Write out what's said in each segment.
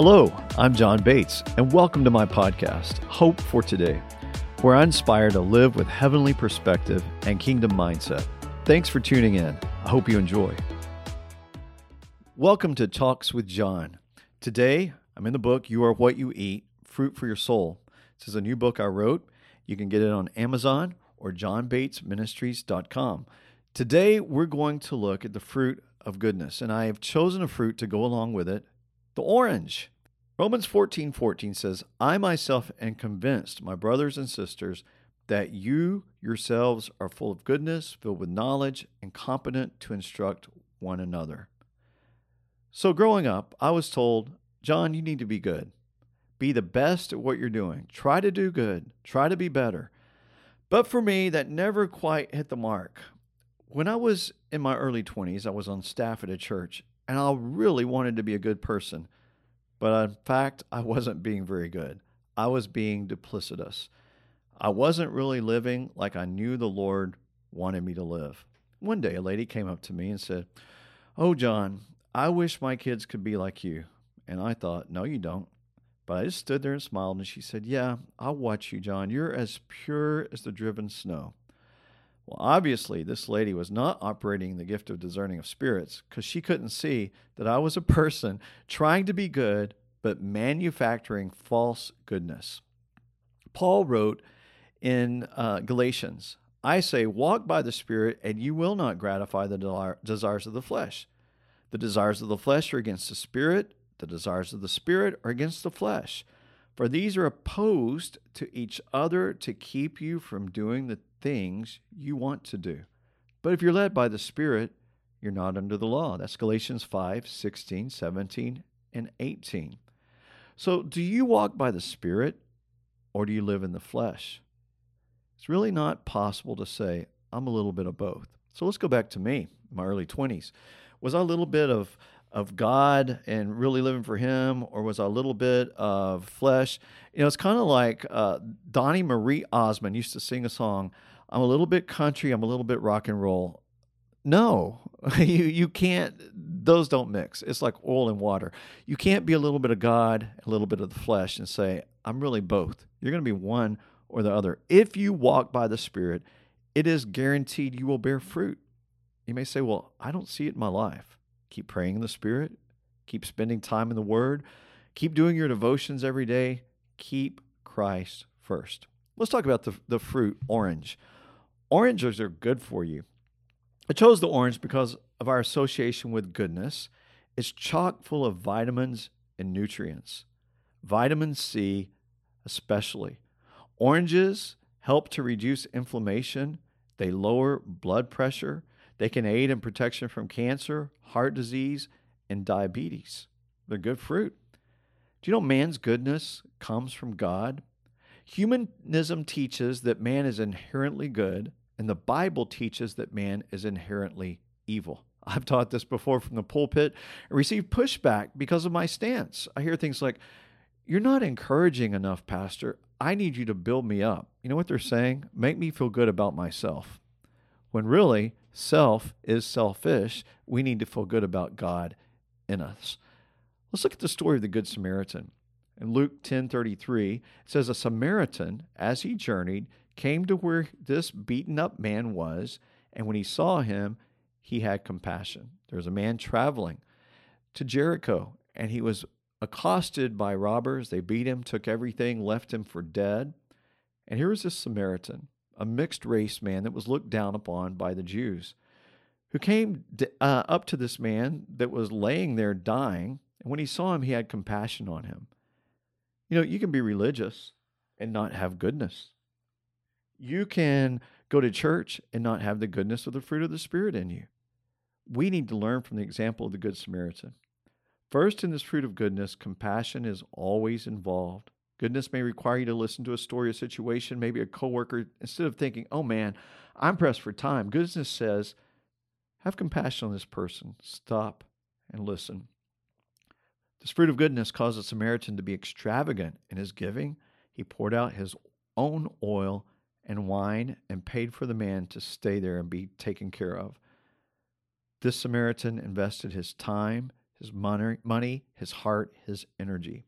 Hello, I'm John Bates, and welcome to my podcast, Hope for Today, where I inspire to live with heavenly perspective and kingdom mindset. Thanks for tuning in. I hope you enjoy. Welcome to Talks with John. Today, I'm in the book You Are What You Eat Fruit for Your Soul. This is a new book I wrote. You can get it on Amazon or johnbatesministries.com. Today, we're going to look at the fruit of goodness, and I have chosen a fruit to go along with it the orange. Romans 14 14 says, I myself am convinced, my brothers and sisters, that you yourselves are full of goodness, filled with knowledge, and competent to instruct one another. So, growing up, I was told, John, you need to be good. Be the best at what you're doing. Try to do good. Try to be better. But for me, that never quite hit the mark. When I was in my early 20s, I was on staff at a church, and I really wanted to be a good person. But in fact, I wasn't being very good. I was being duplicitous. I wasn't really living like I knew the Lord wanted me to live. One day, a lady came up to me and said, Oh, John, I wish my kids could be like you. And I thought, No, you don't. But I just stood there and smiled, and she said, Yeah, I'll watch you, John. You're as pure as the driven snow. Well, obviously, this lady was not operating the gift of discerning of spirits because she couldn't see that I was a person trying to be good but manufacturing false goodness. Paul wrote in uh, Galatians, I say, walk by the Spirit, and you will not gratify the desires of the flesh. The desires of the flesh are against the Spirit, the desires of the Spirit are against the flesh. For these are opposed to each other to keep you from doing the things you want to do. But if you're led by the Spirit, you're not under the law. That's Galatians 5 16, 17, and 18. So, do you walk by the Spirit or do you live in the flesh? It's really not possible to say, I'm a little bit of both. So, let's go back to me, my early 20s. Was I a little bit of of God and really living for Him, or was I a little bit of flesh? You know, it's kind of like uh, Donny Marie Osmond used to sing a song. I'm a little bit country. I'm a little bit rock and roll. No, you you can't. Those don't mix. It's like oil and water. You can't be a little bit of God, a little bit of the flesh, and say I'm really both. You're going to be one or the other. If you walk by the Spirit, it is guaranteed you will bear fruit. You may say, "Well, I don't see it in my life." Keep praying in the Spirit. Keep spending time in the Word. Keep doing your devotions every day. Keep Christ first. Let's talk about the, the fruit orange. Oranges are good for you. I chose the orange because of our association with goodness. It's chock full of vitamins and nutrients, vitamin C especially. Oranges help to reduce inflammation, they lower blood pressure, they can aid in protection from cancer, heart disease, and diabetes. They're good fruit. Do you know man's goodness comes from God? Humanism teaches that man is inherently good, and the Bible teaches that man is inherently evil. I've taught this before from the pulpit and received pushback because of my stance. I hear things like, You're not encouraging enough, Pastor. I need you to build me up. You know what they're saying? Make me feel good about myself. When really, self is selfish. We need to feel good about God in us. Let's look at the story of the Good Samaritan. In Luke 10:33, it says a Samaritan as he journeyed came to where this beaten up man was, and when he saw him, he had compassion. There was a man traveling to Jericho, and he was accosted by robbers. They beat him, took everything, left him for dead. And here was this Samaritan a mixed race man that was looked down upon by the Jews, who came uh, up to this man that was laying there dying. And when he saw him, he had compassion on him. You know, you can be religious and not have goodness. You can go to church and not have the goodness of the fruit of the Spirit in you. We need to learn from the example of the Good Samaritan. First, in this fruit of goodness, compassion is always involved. Goodness may require you to listen to a story, a situation, maybe a coworker, instead of thinking, oh man, I'm pressed for time. Goodness says, have compassion on this person. Stop and listen. This fruit of goodness caused the Samaritan to be extravagant in his giving. He poured out his own oil and wine and paid for the man to stay there and be taken care of. This Samaritan invested his time, his money, money, his heart, his energy.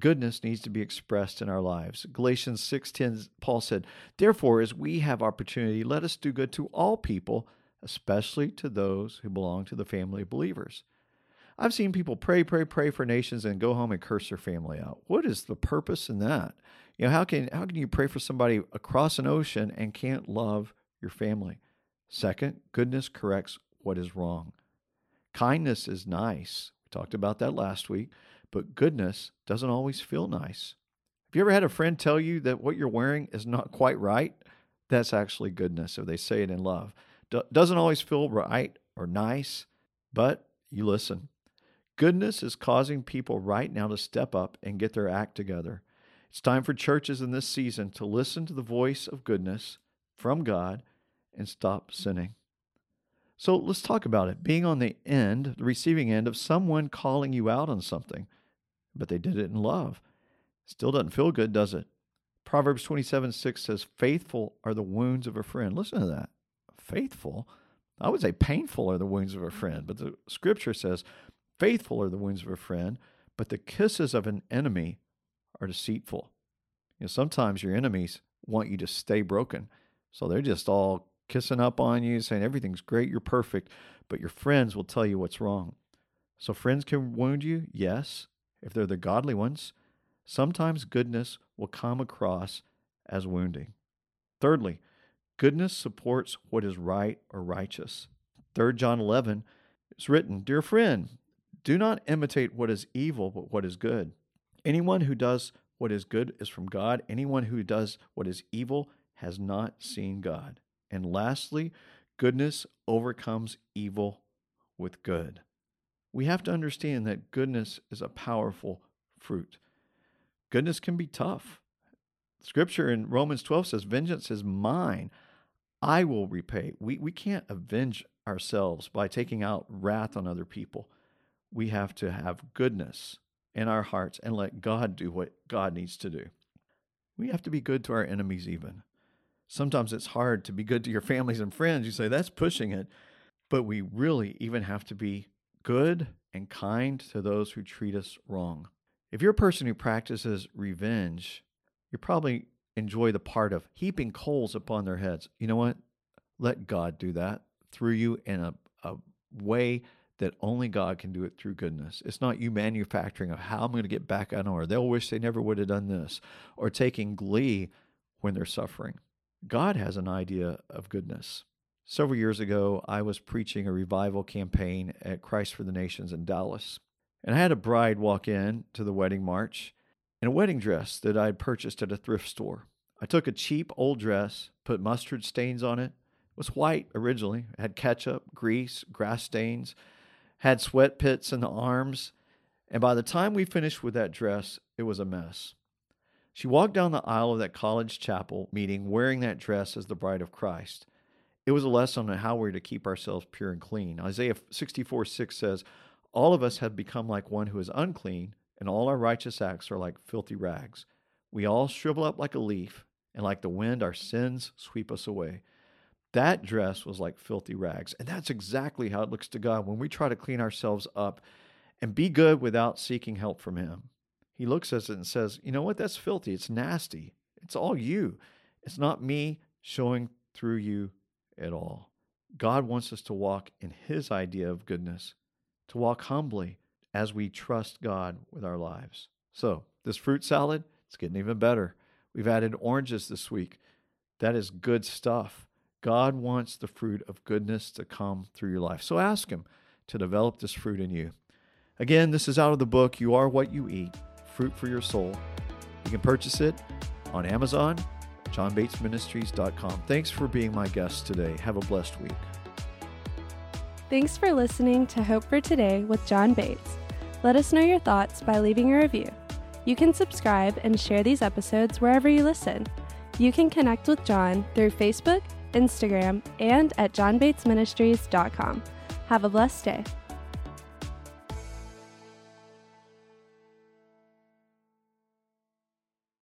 Goodness needs to be expressed in our lives. Galatians 6:10 Paul said, "Therefore as we have opportunity, let us do good to all people, especially to those who belong to the family of believers." I've seen people pray, pray, pray for nations and go home and curse their family out. What is the purpose in that? You know, how can how can you pray for somebody across an ocean and can't love your family? Second, goodness corrects what is wrong. Kindness is nice. We talked about that last week, but goodness doesn't always feel nice. Have you ever had a friend tell you that what you're wearing is not quite right? That's actually goodness if they say it in love. Do- doesn't always feel right or nice, but you listen. Goodness is causing people right now to step up and get their act together. It's time for churches in this season to listen to the voice of goodness from God and stop sinning. So let's talk about it. Being on the end, the receiving end of someone calling you out on something, but they did it in love. Still doesn't feel good, does it? Proverbs 27 6 says, Faithful are the wounds of a friend. Listen to that. Faithful? I would say painful are the wounds of a friend, but the scripture says, Faithful are the wounds of a friend, but the kisses of an enemy are deceitful. You know, sometimes your enemies want you to stay broken. So they're just all kissing up on you, saying everything's great, you're perfect, but your friends will tell you what's wrong. So friends can wound you, yes, if they're the godly ones. Sometimes goodness will come across as wounding. Thirdly, goodness supports what is right or righteous. 3 John 11 is written, Dear friend, do not imitate what is evil, but what is good. Anyone who does what is good is from God. Anyone who does what is evil has not seen God. And lastly, goodness overcomes evil with good. We have to understand that goodness is a powerful fruit. Goodness can be tough. Scripture in Romans 12 says, Vengeance is mine. I will repay. We, we can't avenge ourselves by taking out wrath on other people. We have to have goodness in our hearts and let God do what God needs to do. We have to be good to our enemies, even sometimes it's hard to be good to your families and friends. You say, that's pushing it. But we really even have to be good and kind to those who treat us wrong. If you're a person who practices revenge, you probably enjoy the part of heaping coals upon their heads. You know what? Let God do that through you in a, a way that only God can do it through goodness. It's not you manufacturing of how I'm going to get back on or they'll wish they never would have done this or taking glee when they're suffering. God has an idea of goodness. Several years ago, I was preaching a revival campaign at Christ for the Nations in Dallas. And I had a bride walk in to the wedding march in a wedding dress that I had purchased at a thrift store. I took a cheap old dress, put mustard stains on it. It was white originally, it had ketchup, grease, grass stains, had sweat pits in the arms. And by the time we finished with that dress, it was a mess. She walked down the aisle of that college chapel meeting wearing that dress as the bride of Christ. It was a lesson on how we're to keep ourselves pure and clean. Isaiah 64 6 says, All of us have become like one who is unclean, and all our righteous acts are like filthy rags. We all shrivel up like a leaf, and like the wind, our sins sweep us away. That dress was like filthy rags. And that's exactly how it looks to God when we try to clean ourselves up and be good without seeking help from Him. He looks at it and says, You know what? That's filthy. It's nasty. It's all you. It's not me showing through you at all. God wants us to walk in His idea of goodness, to walk humbly as we trust God with our lives. So, this fruit salad, it's getting even better. We've added oranges this week. That is good stuff. God wants the fruit of goodness to come through your life. So ask Him to develop this fruit in you. Again, this is out of the book, You Are What You Eat Fruit for Your Soul. You can purchase it on Amazon, johnbatesministries.com. Thanks for being my guest today. Have a blessed week. Thanks for listening to Hope for Today with John Bates. Let us know your thoughts by leaving a review. You can subscribe and share these episodes wherever you listen. You can connect with John through Facebook, Instagram, and at johnbatesministries.com. Have a blessed day.